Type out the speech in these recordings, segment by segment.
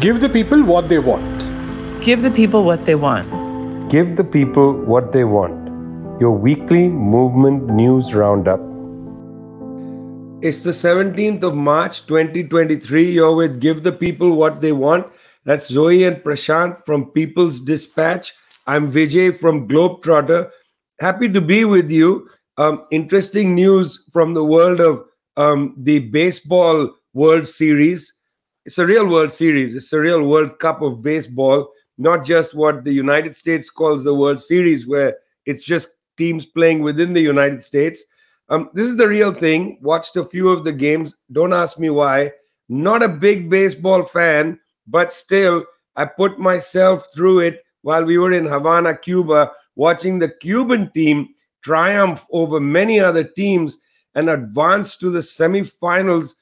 Give the people what they want. Give the people what they want. Give the people what they want. Your weekly movement news roundup. It's the 17th of March 2023. You're with Give the People What They Want. That's Zoe and Prasanth from People's Dispatch. I'm Vijay from Globetrotter. Happy to be with you. Um, interesting news from the world of um, the baseball World Series. It's a real World Series. It's a real World Cup of baseball, not just what the United States calls the World Series, where it's just teams playing within the United States. Um, this is the real thing. Watched a few of the games. Don't ask me why. Not a big baseball fan, but still, I put myself through it while we were in Havana, Cuba, watching the Cuban team triumph over many other teams and advance to the semifinals.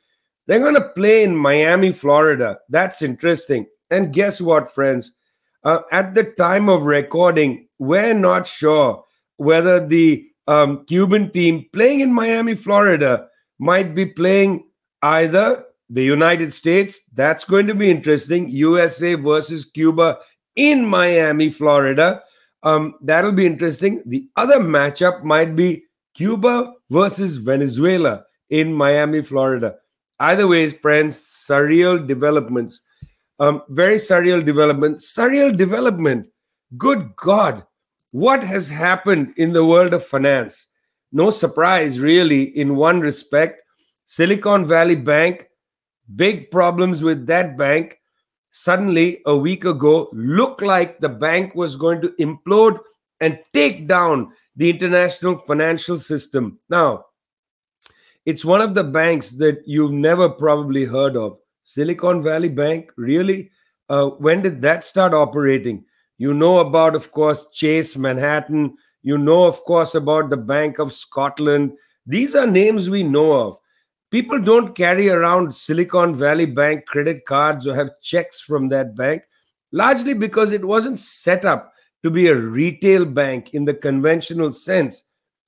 They're going to play in Miami, Florida. That's interesting. And guess what, friends? Uh, at the time of recording, we're not sure whether the um, Cuban team playing in Miami, Florida might be playing either the United States. That's going to be interesting. USA versus Cuba in Miami, Florida. Um, that'll be interesting. The other matchup might be Cuba versus Venezuela in Miami, Florida. Either way, friends, surreal developments. Um, very surreal development. Surreal development. Good God, what has happened in the world of finance? No surprise, really, in one respect. Silicon Valley Bank, big problems with that bank. Suddenly, a week ago, looked like the bank was going to implode and take down the international financial system. Now, it's one of the banks that you've never probably heard of. Silicon Valley Bank, really? Uh, when did that start operating? You know about, of course, Chase Manhattan. You know, of course, about the Bank of Scotland. These are names we know of. People don't carry around Silicon Valley Bank credit cards or have checks from that bank, largely because it wasn't set up to be a retail bank in the conventional sense.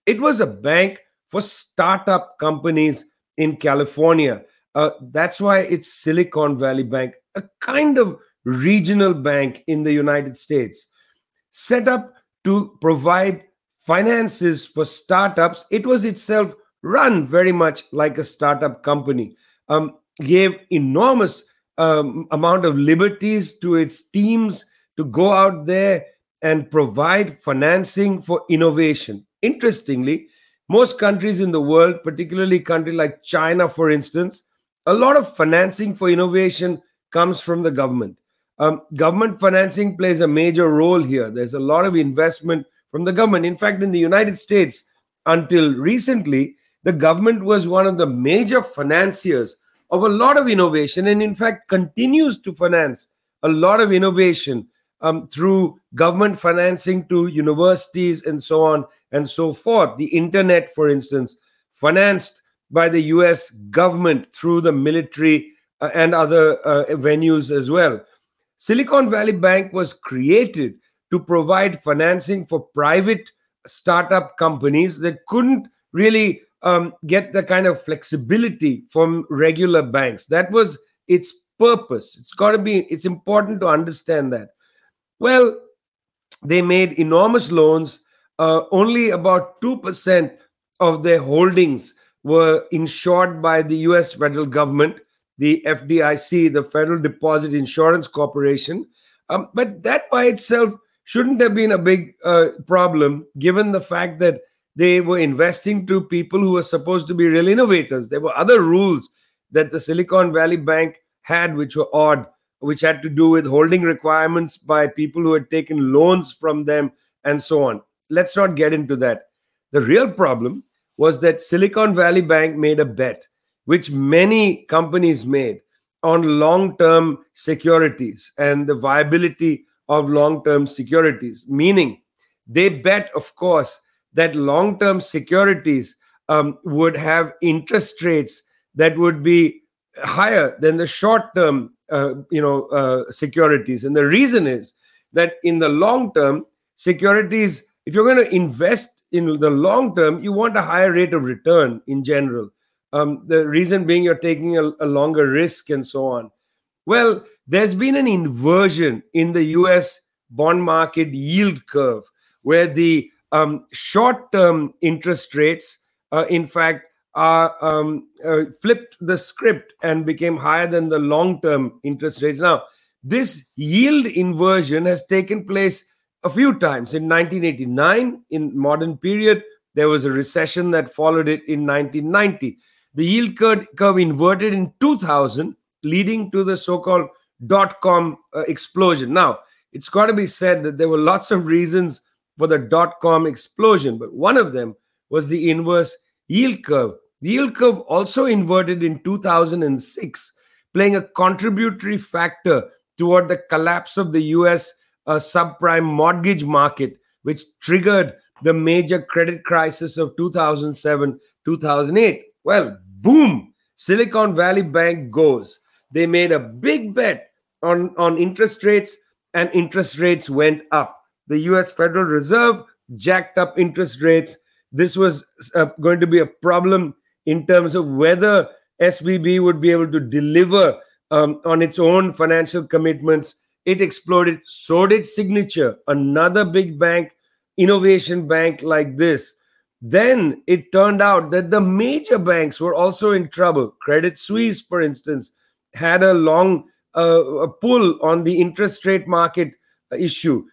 It was a bank for startup companies in California. Uh, that's why it's Silicon Valley Bank, a kind of regional bank in the United States, set up to provide finances for startups. It was itself run very much like a startup company, um, gave enormous um, amount of liberties to its teams to go out there and provide financing for innovation. Interestingly, most countries in the world, particularly country like China, for instance, a lot of financing for innovation comes from the government. Um, government financing plays a major role here. There's a lot of investment from the government. In fact, in the United States, until recently, the government was one of the major financiers of a lot of innovation and, in fact, continues to finance a lot of innovation um, through government financing to universities and so on and so forth. The internet, for instance, financed by the US government through the military uh, and other uh, venues as well. Silicon Valley Bank was created to provide financing for private startup companies that couldn't really um, get the kind of flexibility from regular banks. That was its purpose. It's got to be, it's important to understand that. Well, they made enormous loans. Uh, only about 2% of their holdings were insured by the US federal government, the FDIC, the Federal Deposit Insurance Corporation. Um, but that by itself shouldn't have been a big uh, problem given the fact that they were investing to people who were supposed to be real innovators. There were other rules that the Silicon Valley Bank had, which were odd which had to do with holding requirements by people who had taken loans from them and so on. Let's not get into that. The real problem was that Silicon Valley Bank made a bet, which many companies made on long term securities and the viability of long term securities, meaning they bet, of course, that long term securities um, would have interest rates that would be higher than the short term uh, you know uh, securities and the reason is that in the long term securities if you're going to invest in the long term you want a higher rate of return in general um, the reason being you're taking a, a longer risk and so on Well, there's been an inversion in the US bond market yield curve where the um, short term interest rates, uh, in fact, are um, uh, flipped the script and became higher than the long term interest rates. Now, this yield inversion has taken place a few times. In 1989, in modern period, there was a recession that followed it in 1990. The yield curve, inverted in 2000, leading to the so-called dot-com uh, explosion. Now, it's got to be said that there were lots of reasons for the dot-com explosion, but one of them was the inverse yield curve. The yield curve also inverted in 2006, playing a contributory factor toward the collapse of the US uh, subprime mortgage market, which triggered the major credit crisis of 2007 2008. Well, boom, Silicon Valley Bank goes. They made a big bet on, on interest rates, and interest rates went up. The US Federal Reserve jacked up interest rates. This was uh, going to be a problem in terms of whether SVB would be able to deliver um, on its own financial commitments. It exploded. So did Signature, another big bank, innovation bank like this. Then it turned out that the major banks were also in trouble. Credit Suisse, for instance, had a long uh, a pull on the interest rate market issue.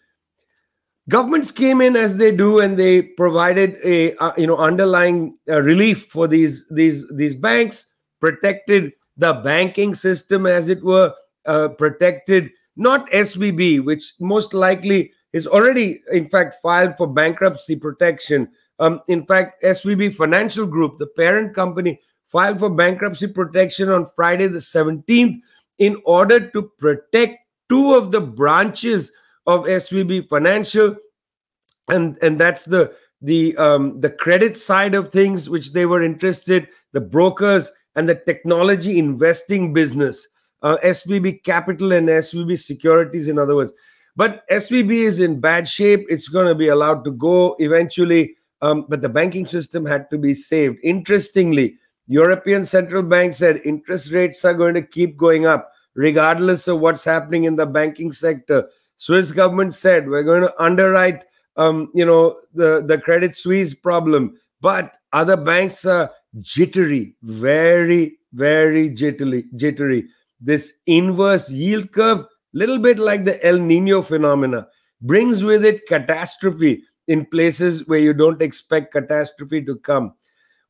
Governments came in as they do, and they provided a uh, you know underlying uh, relief for these these these banks, protected the banking system, as it were, uh, protected not SVB, which most likely is already, in fact, filed for bankruptcy protection. Um, in fact, SVB Financial Group, the parent company, filed for bankruptcy protection on Friday the 17th in order to protect two of the branches of SVB Financial, and and that's the the um, the credit side of things, which they were interested, the brokers and the technology investing business, uh, SVB Capital and SVB Securities, in other words. But SVB is in bad shape. It's going to be allowed to go eventually, um, but the banking system had to be saved. Interestingly, European Central Bank said interest rates are going to keep going up regardless of what's happening in the banking sector. Swiss government said we're going to underwrite, um, you know, the the Credit Suisse problem, but other banks are jittery, very, very jittery, jittery. This inverse yield curve, little bit like the El Nino phenomena, brings with it catastrophe in places where you don't expect catastrophe to come.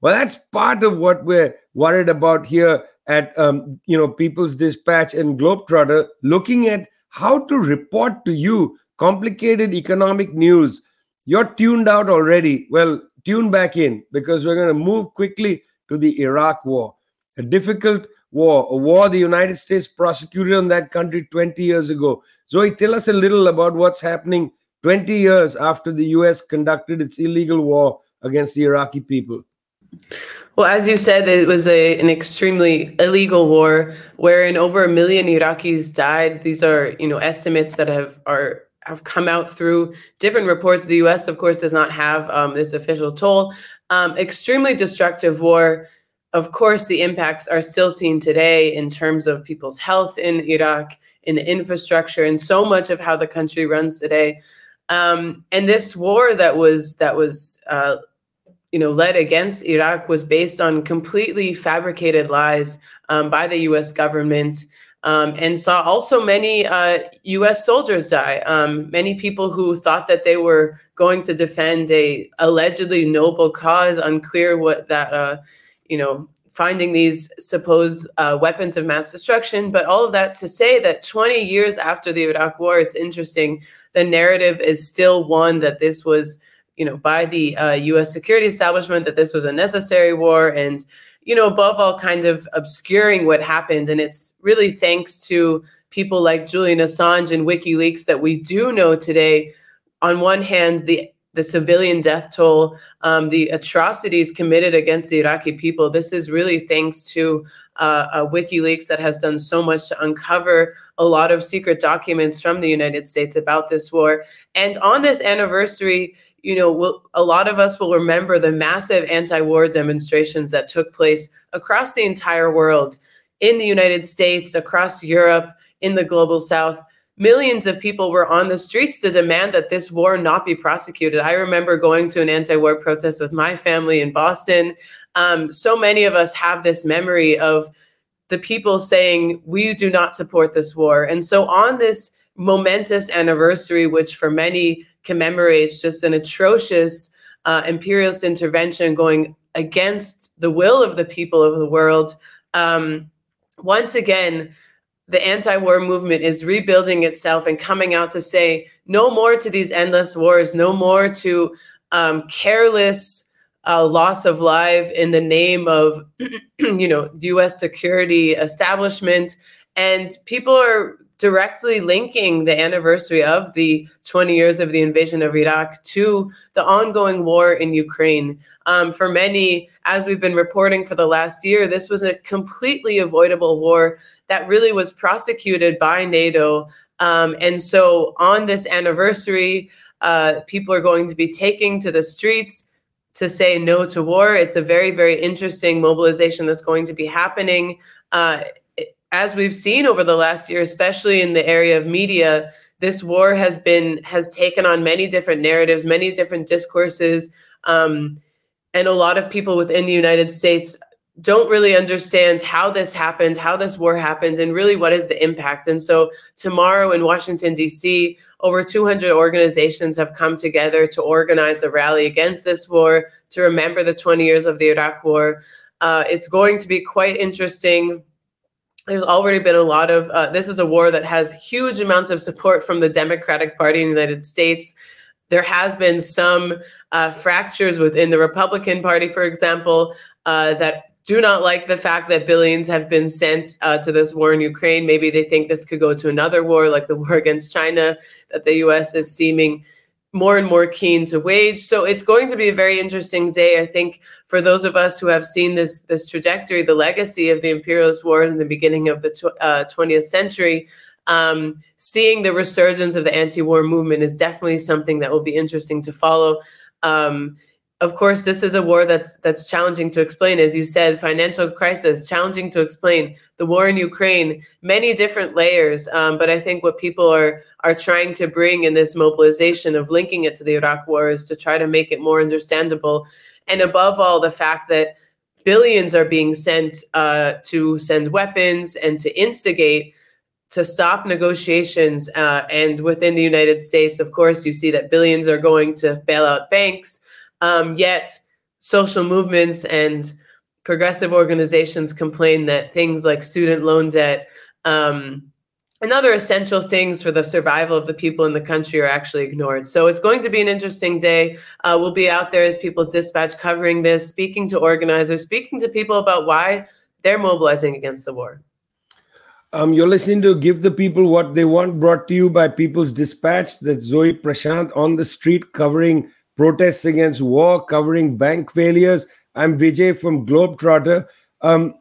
Well, that's part of what we're worried about here at um, you know People's Dispatch and Globetrotter, looking at how to report to you complicated economic news. You're tuned out already. Well, tune back in because we're going to move quickly to the Iraq War, a difficult war, a war the United States prosecuted on that country 20 years ago. Zoe, tell us a little about what's happening 20 years after the US conducted its illegal war against the Iraqi people. Well, as you said, it was a, an extremely illegal war wherein over a million Iraqis died. These are, you know, estimates that have are have come out through different reports. The U.S., of course, does not have um, this official toll. Um, extremely destructive war. Of course, the impacts are still seen today in terms of people's health in Iraq, in the infrastructure, and so much of how the country runs today. Um, and this war that was that was uh, you know, led against Iraq was based on completely fabricated lies um, by the U.S. government, um, and saw also many uh, U.S. soldiers die. Um, many people who thought that they were going to defend a allegedly noble cause. Unclear what that, uh, you know, finding these supposed uh, weapons of mass destruction. But all of that to say that 20 years after the Iraq War, it's interesting. The narrative is still one that this was you know, by the uh, U.S. security establishment that this was a necessary war, and you know, above all, kind of obscuring what happened. And it's really thanks to people like Julian Assange and WikiLeaks that we do know today. On one hand, the the civilian death toll, um, the atrocities committed against the Iraqi people. This is really thanks to uh, WikiLeaks that has done so much to uncover a lot of secret documents from the United States about this war. And on this anniversary, you know, we'll, a lot of us will remember the massive anti war demonstrations that took place across the entire world. in the United States, across Europe, in the global south, millions of people were on the streets to demand that this war not be prosecuted. I remember going to an anti war protest with my family in Boston. Um, so many of us have this memory of the people saying, We do not support this war. And so, on this momentous anniversary, which for many commemorates just an atrocious uh, imperialist intervention going against the will of the people of the world, um, once again, the anti-war movement is rebuilding itself and coming out to say no more to these endless wars, no more to um, careless uh, loss of life in the name of, you know, U.S. security establishment, and people are directly linking the anniversary of the 20 years of the invasion of Iraq to the ongoing war in Ukraine. Um, for many, as we've been reporting for the last year, this was a completely avoidable war that really was prosecuted by NATO. Um, and so on this anniversary, uh, people are going to be taking to the streets to say no to war. It's a very, very interesting mobilization that's going to be happening. Uh, as we've seen over the last year, especially in the area of media, this war has been has taken on many different narratives, many different discourses, um, and a lot of people within the United States don't really understand how this happened, how this war happened, and really what is the impact. And so tomorrow in Washington, D.C., over 200 organizations have come together to organize a rally against this war, to remember the 20 years of the Iraq War. Uh, it's going to be quite interesting. There's already been a lot of, uh, this is a war that has huge amounts of support from the Democratic Party in the United States. There has been some uh, fractures within the Republican Party, for example, uh, that do not like the fact that billions have been sent uh, to this war in Ukraine. Maybe they think this could go to another war, like the war against China, that the US is seeming more and more keen to wage. So it's going to be a very interesting day, I think, for those of us who have seen this this trajectory, the legacy of the imperialist wars in the beginning of the tw- uh, 20th century. Um, seeing the resurgence of the anti-war movement is definitely something that will be interesting to follow. Um, of course this is a war that's that's challenging to explain. As you said financial crisis challenging to explain. The war in ukraine many different layers. Um, but i think what people are are trying to bring in this mobilization of linking it to the iraq war is to try to make it more understandable. And above all the fact that billions are being sent uh, to send weapons and to instigate to stop negotiations uh, and within the united states of course you see that billions are going to bail out banks um, yet, social movements and progressive organizations complain that things like student loan debt um, and other essential things for the survival of the people in the country are actually ignored. So it's going to be an interesting day. Uh, we'll be out there as People's Dispatch covering this, speaking to organizers, speaking to people about why they're mobilizing against the war. Um, you're listening to Give the People What They Want, brought to you by People's Dispatch. That's Zoe Prasanth on the street covering protests against war, covering bank failures. I'm Vijay from Globetrotter. Um,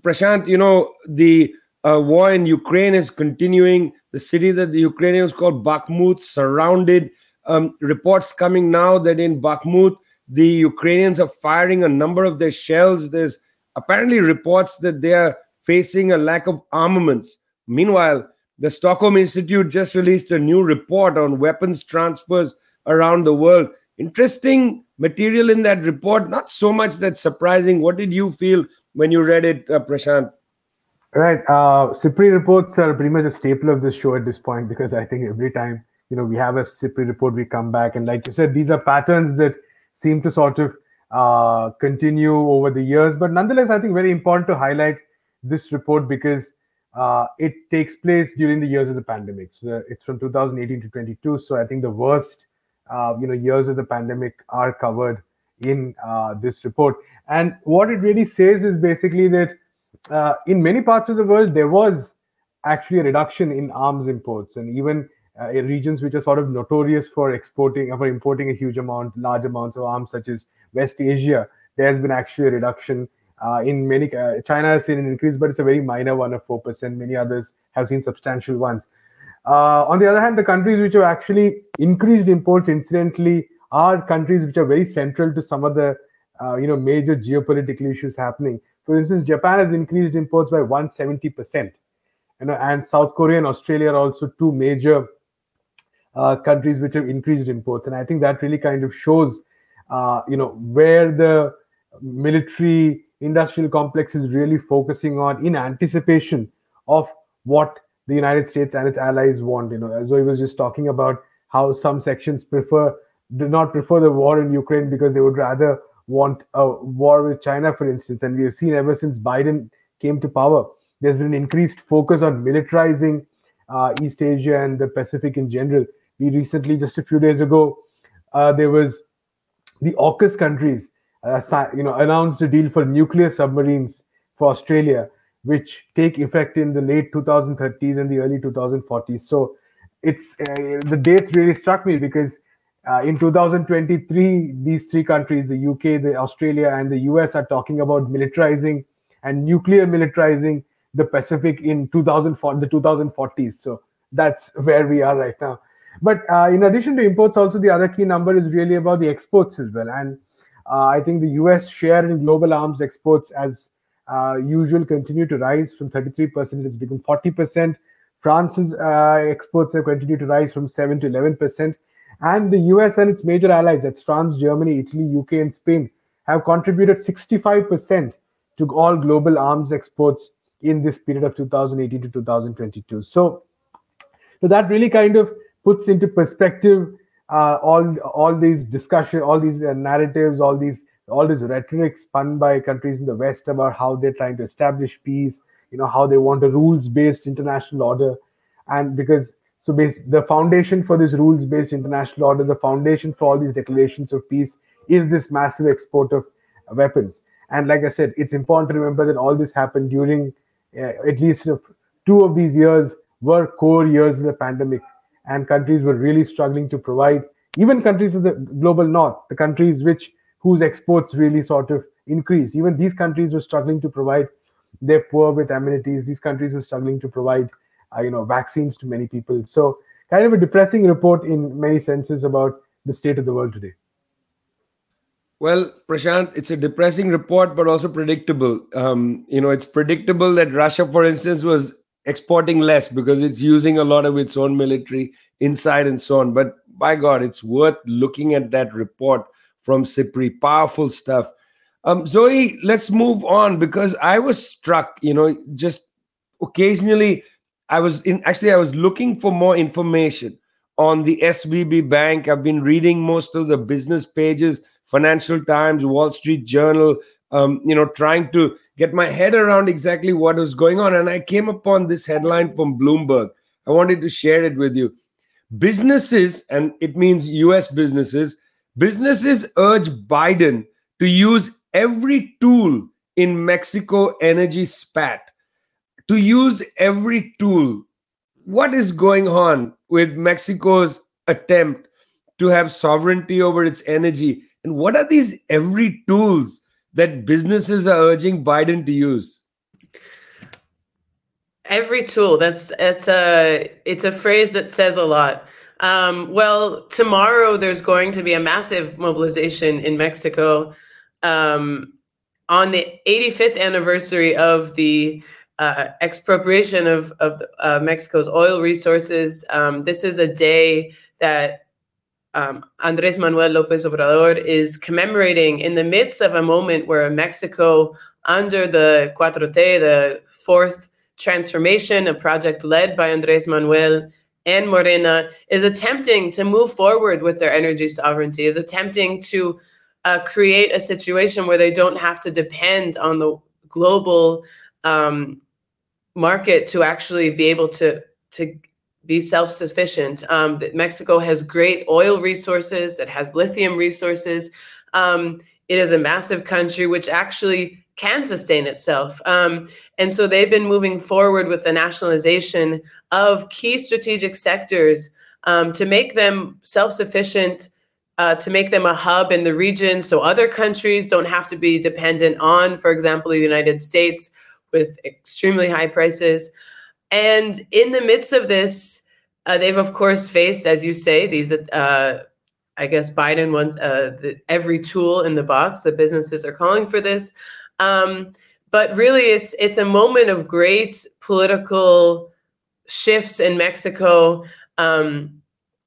Prasanth, you know, the uh, war in Ukraine is continuing. The city that the Ukrainians call Bakhmut surrounded. Um, reports coming now that in Bakhmut, the Ukrainians are firing a number of their shells. There's apparently reports that they are facing a lack of armaments. Meanwhile, the Stockholm Institute just released a new report on weapons transfers around the world interesting material in that report. Not so much that surprising. What did you feel when you read it, uh, Prasanth? Right. Uh, SIPRI reports are pretty much a staple of this show at this point because I think every time you know we have a SIPRI report, we come back and like you said, these are patterns that seem to sort of uh, continue over the years. But nonetheless, I think very important to highlight this report because uh, it takes place during the years of the pandemic. So it's from 2018 to 22. So I think the worst uh, you know years of the pandemic are covered in uh, this report. And what it really says is basically that uh, in many parts of the world there was actually a reduction in arms imports, and even uh, in regions which are sort of notorious for exporting or for importing a huge amount, large amounts of arms, such as West Asia, there has been actually a reduction. Uh, in many, China has seen an increase, but it's a very minor one of four percent. Many others have seen substantial ones. Uh, on the other hand, the countries which have actually increased imports, incidentally, are countries which are very central to some of the uh, you know major geopolitical issues happening. For instance, Japan has increased imports by 170%. You know, and South Korea and Australia are also two major uh, countries which have increased imports. And I think that really kind of shows, uh, you know, where the military industrial complex is really focusing on in anticipation of what the United States and its allies want. You know, as I was just talking about how some sections prefer do not prefer the war in Ukraine because they would rather want a war with China, for instance. And we have seen ever since Biden came to power, there's been an increased focus on militarizing uh, East Asia and the Pacific in general. We recently, just a few days ago, uh, there was the AUKUS countries, uh, you know, announced a deal for nuclear submarines for Australia, which take effect in the late 2030s and the early 2040s. So it's uh, the dates really struck me because uh, in 2023, these three countries, the UK, the Australia, and the US, are talking about militarizing and nuclear militarizing the Pacific in 2004, the 2040s. So that's where we are right now. But uh, in addition to imports, also the other key number is really about the exports as well. And uh, I think the US share in global arms exports, as uh, usual, continue to rise from 33%. It's become 40%. France's uh, exports have continued to rise from 7 to 11%. And the US and its major allies, that's France, Germany, Italy, UK, and Spain, have contributed 65% to all global arms exports in this period of 2018 to 2022. So, so that really kind of puts into perspective uh, all all these discussion, all these uh, narratives, all these all this rhetoric spun by countries in the West about how they're trying to establish peace, you know, how they want a rules-based international order, and because so the foundation for this rules-based international order, the foundation for all these declarations of peace is this massive export of weapons. And like I said, it's important to remember that all this happened during uh, at least two of these years were core years of the pandemic, and countries were really struggling to provide. Even countries of the global north, the countries which whose exports really sort of increased, even these countries were struggling to provide their poor with amenities. These countries were struggling to provide uh, you know vaccines to many people so kind of a depressing report in many senses about the state of the world today well, Prasanth, it's a depressing report, but also predictable. Um, you know, it's predictable that Russia, for instance, was exporting less because it's using a lot of its own military inside and so on. But by God, it's worth looking at that report from SIPRI. Powerful stuff. Um, Zoe, let's move on because I was struck, you know, just occasionally I was in actually I was looking for more information on the SVB Bank. I've been reading most of the business pages, Financial Times, Wall Street Journal, um, you know, trying to get my head around exactly what was going on. And I came upon this headline from Bloomberg. I wanted to share it with you. Businesses, and it means US businesses, businesses urge Biden to use every tool in Mexico energy spat to use every tool. What is going on with Mexico's attempt to have sovereignty over its energy? And what are these every tools that businesses are urging Biden to use? Every tool. That's it's a it's a phrase that says a lot. Um, well, tomorrow there's going to be a massive mobilization in Mexico um, on the 85th anniversary of the uh, expropriation of, of uh, Mexico's oil resources. Um, this is a day that um, Andres Manuel Lopez Obrador is commemorating in the midst of a moment where Mexico, under the Cuatro T, the fourth transformation, a project led by Andres Manuel and Morena, is attempting to move forward with their energy sovereignty, is attempting to uh, create a situation where they don't have to depend on the global um, market to actually be able to to be self-sufficient. Um, Mexico has great oil resources. It has lithium resources. Um, it is a massive country which actually can sustain itself. Um, and so they've been moving forward with the nationalization of key strategic sectors um, to make them self-sufficient. Uh, to make them a hub in the region so other countries don't have to be dependent on, for example, the United States with extremely high prices. And in the midst of this, uh, they've of course faced, as you say, these. Uh, I guess Biden wants uh, the, every tool in the box. The businesses are calling for this, um, but really, it's it's a moment of great political shifts in Mexico. Um,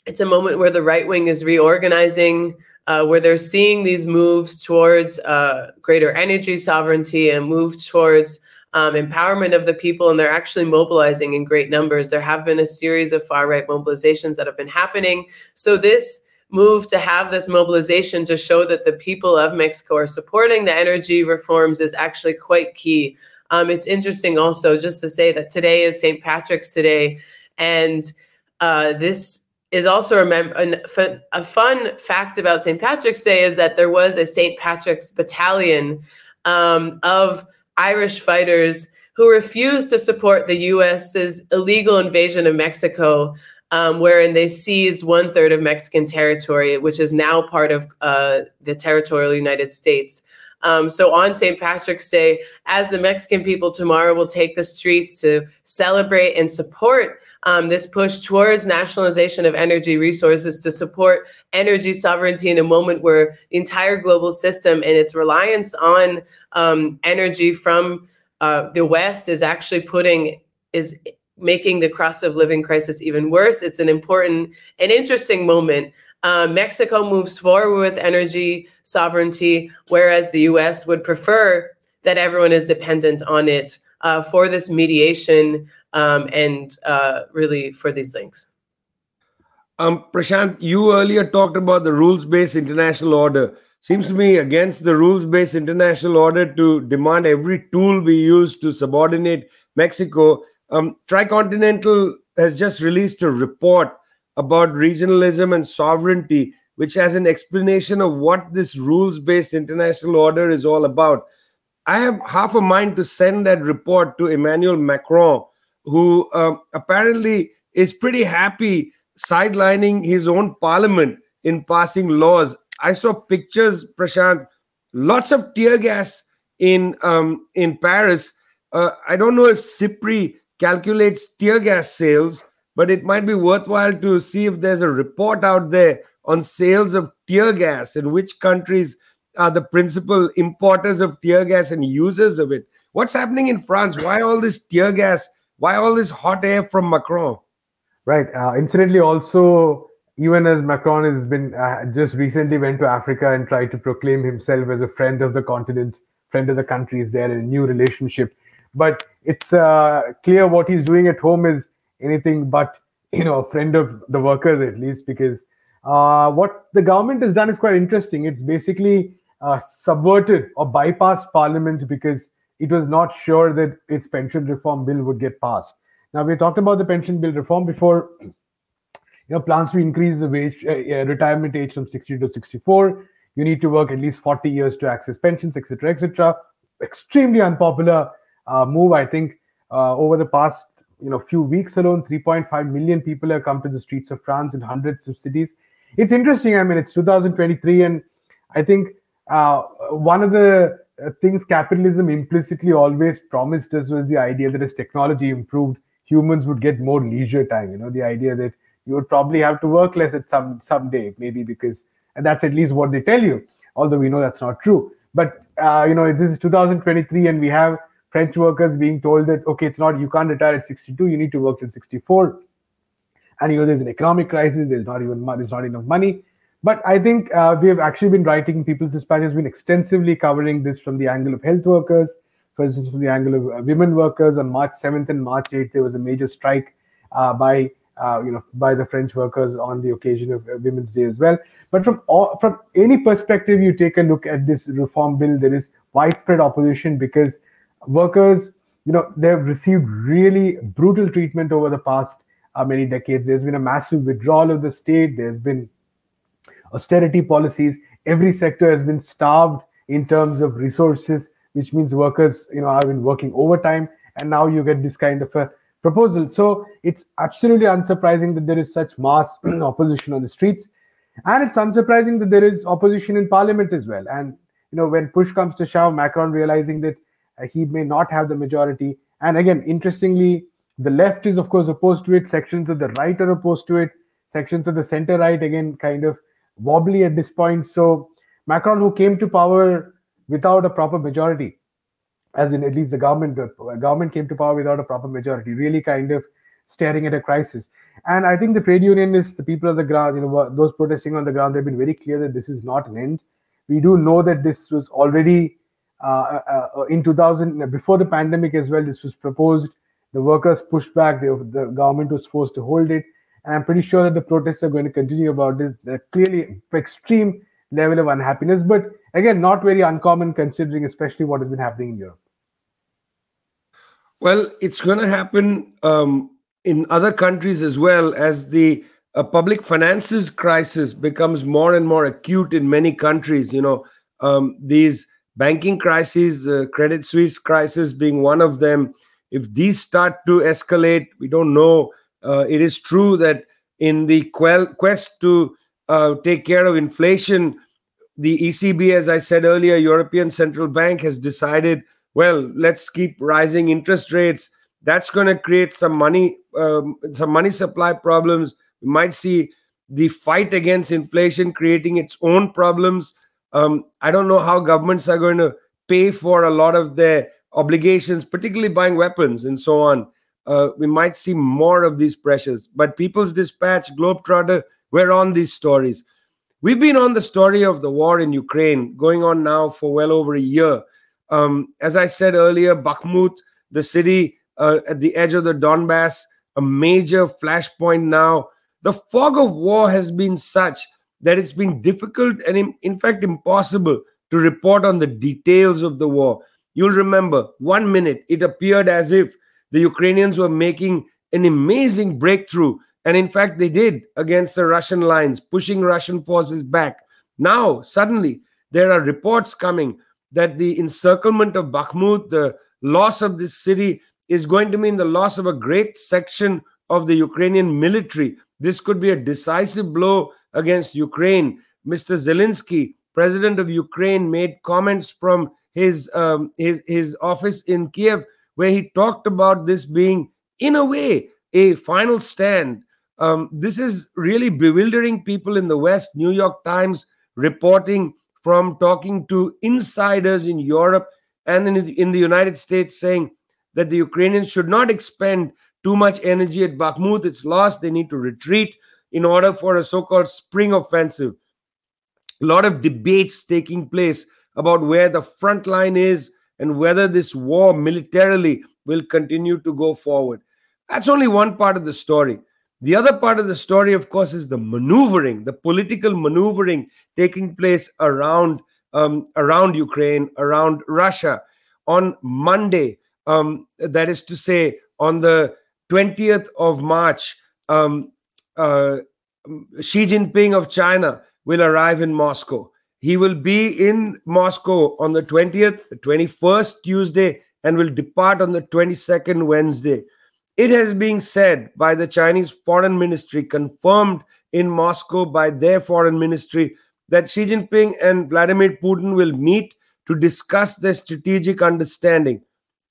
it's a moment where the right wing is reorganizing, uh, where they're seeing these moves towards uh, greater energy sovereignty and move towards um, empowerment of the people, and they're actually mobilizing in great numbers. There have been a series of far right mobilizations that have been happening. So this move to have this mobilization to show that the people of Mexico are supporting the energy reforms is actually quite key. Um, it's interesting also just to say that today is St. Patrick's Day, and uh, this is also a fun fact about St. Patrick's Day is that there was a St. Patrick's battalion um, of Irish fighters who refused to support the U.S.'s illegal invasion of Mexico um, wherein they seized one third of Mexican territory, which is now part of uh, the territorial United States. Um, so on St. Patrick's Day, as the Mexican people tomorrow will take the streets to celebrate and support um, this push towards nationalization of energy resources to support energy sovereignty in a moment where the entire global system and its reliance on um, energy from uh, the West is actually putting is making the cost of living crisis even worse. It's an important and interesting moment. Uh, Mexico moves forward with energy sovereignty, whereas the US would prefer that everyone is dependent on it uh, for this mediation um, and uh, really for these things. Um, Prasanth, you earlier talked about the rules based international order. Seems to me against the rules based international order to demand every tool be used to subordinate Mexico um, Tricontinental has just released a report about regionalism and sovereignty, which has an explanation of what this rules based international order is all about. I have half a mind to send that report to Emmanuel Macron, who um, apparently is pretty happy sidelining his own parliament in passing laws. I saw pictures, Prasanth, lots of tear gas in um, in Paris. Uh, I don't know if SIPRI calculates tear gas sales, but it might be worthwhile to see if there's a report out there on sales of tear gas and which countries are the principal importers of tear gas and users of it. What's happening in France? Why all this tear gas? Why all this hot air from Macron? Right. Uh, incidentally, also, even as Macron has been uh, just recently went to Africa and tried to proclaim himself as a friend of the continent, friend of the countries there in a new relationship but it's uh, clear what he's doing at home is anything but you know a friend of the workers at least because uh, what the government has done is quite interesting. It's basically uh, subverted or bypassed parliament because it was not sure that its pension reform bill would get passed. Now we talked about the pension bill reform before. You know plans to increase the wage uh, retirement age from 60 to 64 you need to work at least 40 years to access pensions etc etc extremely unpopular move. I think uh, over the past you know few weeks alone, 3.5 million people have come to the streets of France in hundreds of cities. It's interesting. I mean, it's 2023, and I think uh, one of the uh, things capitalism implicitly always promised us was the idea that as technology improved, humans would get more leisure time. You know, the idea that you would probably have to work less at some someday, maybe because and that's at least what they tell you. Although we know that's not true. But uh, you know, this is 2023, and we have French workers being told that okay, it's not you can't retire at 62, you need to work till 64. And you know, there's an economic crisis. There's not even there's not enough money. But I think uh, we have actually been writing. People's Dispatch has been extensively covering this from the angle of health workers, for instance, from the angle of uh, women workers. On March 7th and March 8th, there was a major strike uh, by uh, you know by the French workers on the occasion of uh, Women's Day as well. But from all, from any perspective you take a look at this reform bill, there is widespread opposition because workers, you know, they've received really brutal treatment over the past uh, many decades. There's been a massive withdrawal of the state. There's been austerity policies. Every sector has been starved in terms of resources, which means workers, you know, have been working overtime. And now you get this kind of a proposal. So it's absolutely unsurprising that there is such mass opposition on the streets. And it's unsurprising that there is opposition in parliament as well. And you know, when push comes to shove, Macron realizing that he may not have the majority. And again, interestingly, the left is, of course, opposed to it. Sections of the right are opposed to it. Sections of the center right, again, kind of wobbly at this point. So, Macron, who came to power without a proper majority, as in at least the government, the government came to power without a proper majority, really kind of staring at a crisis. And I think the trade unionists, the people on the ground, you know, those protesting on the ground, they've been very clear that this is not an end. We do know that this was already uh, uh, uh in 2000, before the pandemic as well, this was proposed. The workers pushed back, the, government was forced to hold it. And I'm pretty sure that the protests are going to continue about this. They're clearly extreme level of unhappiness, but again, not very uncommon considering, especially what has been happening in Europe. Well, it's going to happen um, in other countries as well as the uh, public finances crisis becomes more and more acute in many countries. You know, um, these banking crises, the Credit Suisse crisis being one of them. If these start to escalate, we don't know. Uh, it is true that in the quest to uh, take care of inflation, the ECB, as I said earlier, European Central Bank has decided, well, let's keep rising interest rates. That's going to create some money, um, some money supply problems. We might see the fight against inflation creating its own problems. Um, I don't know how governments are going to pay for a lot of their obligations, particularly buying weapons and so on. Uh, we might see more of these pressures. But People's Dispatch, Globetrotter, we're on these stories. We've been on the story of the war in Ukraine going on now for well over a year. Um, as I said earlier, Bakhmut, the city uh, at the edge of the Donbass, a major flashpoint now. The fog of war has been such that it's been difficult and, in, fact, impossible to report on the details of the war. You'll remember one minute it appeared as if the Ukrainians were making an amazing breakthrough and in fact, they did against the Russian lines, pushing Russian forces back. Now, suddenly, there are reports coming that the encirclement of Bakhmut, the loss of this city, is going to mean the loss of a great section of the Ukrainian military. This could be a decisive blow against Ukraine. Mr. Zelensky, president of Ukraine, made comments from his um, his his office in Kiev where he talked about this being, in a way, a final stand um, this is really bewildering people in the West. New York Times reporting from talking to insiders in Europe and in, in the United States saying that the Ukrainians should not expend too much energy at Bakhmut. It's lost. They need to retreat in order for a so called spring offensive. A lot of debates taking place about where the front line is and whether this war militarily will continue to go forward. That's only one part of the story. The other part of the story, of course, is the maneuvering, the political maneuvering taking place around um, around Ukraine, around Russia. On Monday, um, that is to say, on the 20th of March, um, uh, Xi Jinping of China will arrive in Moscow. He will be in Moscow on the 20th, 21st Tuesday, and will depart on the 22nd Wednesday. It has been said by the Chinese foreign ministry, confirmed in Moscow by their foreign ministry, that Xi Jinping and Vladimir Putin will meet to discuss their strategic understanding.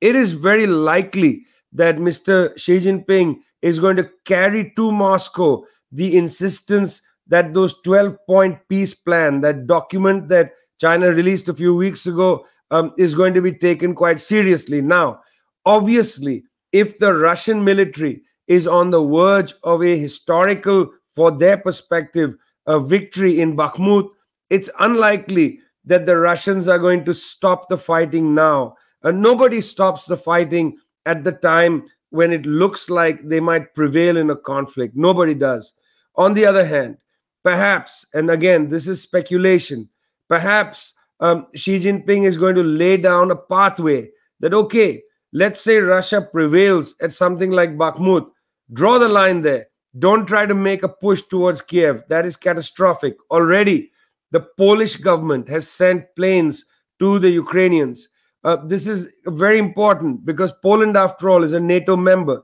It is very likely that Mr. Xi Jinping is going to carry to Moscow the insistence that those 12 point peace plan, that document that China released a few weeks ago, um, is going to be taken quite seriously. Now, obviously, if the Russian military is on the verge of a historical, for their perspective, a victory in Bakhmut, it's unlikely that the Russians are going to stop the fighting now. And nobody stops the fighting at the time when it looks like they might prevail in a conflict. Nobody does. On the other hand, perhaps, and again, this is speculation, perhaps um, Xi Jinping is going to lay down a pathway that, okay, Let's say Russia prevails at something like Bakhmut. Draw the line there. Don't try to make a push towards Kiev. That is catastrophic. Already, the Polish government has sent planes to the Ukrainians. Uh, this is very important because Poland, after all, is a NATO member.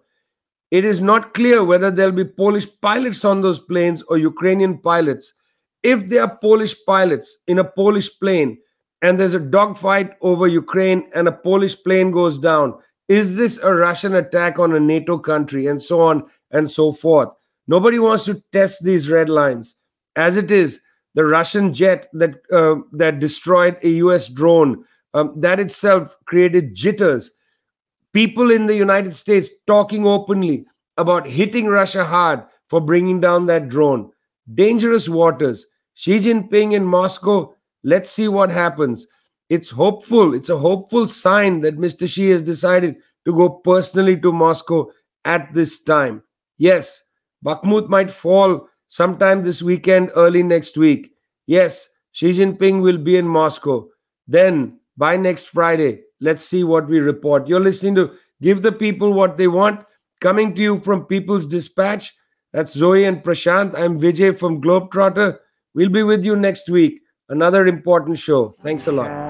It is not clear whether there'll be Polish pilots on those planes or Ukrainian pilots. If there are Polish pilots in a Polish plane, and there's a dogfight over Ukraine and a Polish plane goes down. Is this a Russian attack on a NATO country? And so on and so forth. Nobody wants to test these red lines. As it is, the Russian jet that uh, that destroyed a U.S. drone Um, that itself created jitters. People in the United States talking openly about hitting Russia hard for bringing down that drone. Dangerous waters. Xi Jinping in Moscow. Let's see what happens. It's hopeful. It's a hopeful sign that Mr. Xi has decided to go personally to Moscow at this time. Yes, Bakhmut might fall sometime this weekend, early next week. Yes, Xi Jinping will be in Moscow. Then, by next Friday, let's see what we report. You're listening to Give the People What They Want, coming to you from People's Dispatch. That's Zoe and Prasanth. I'm Vijay from Globetrotter. We'll be with you next week. Another important show. Thanks a lot.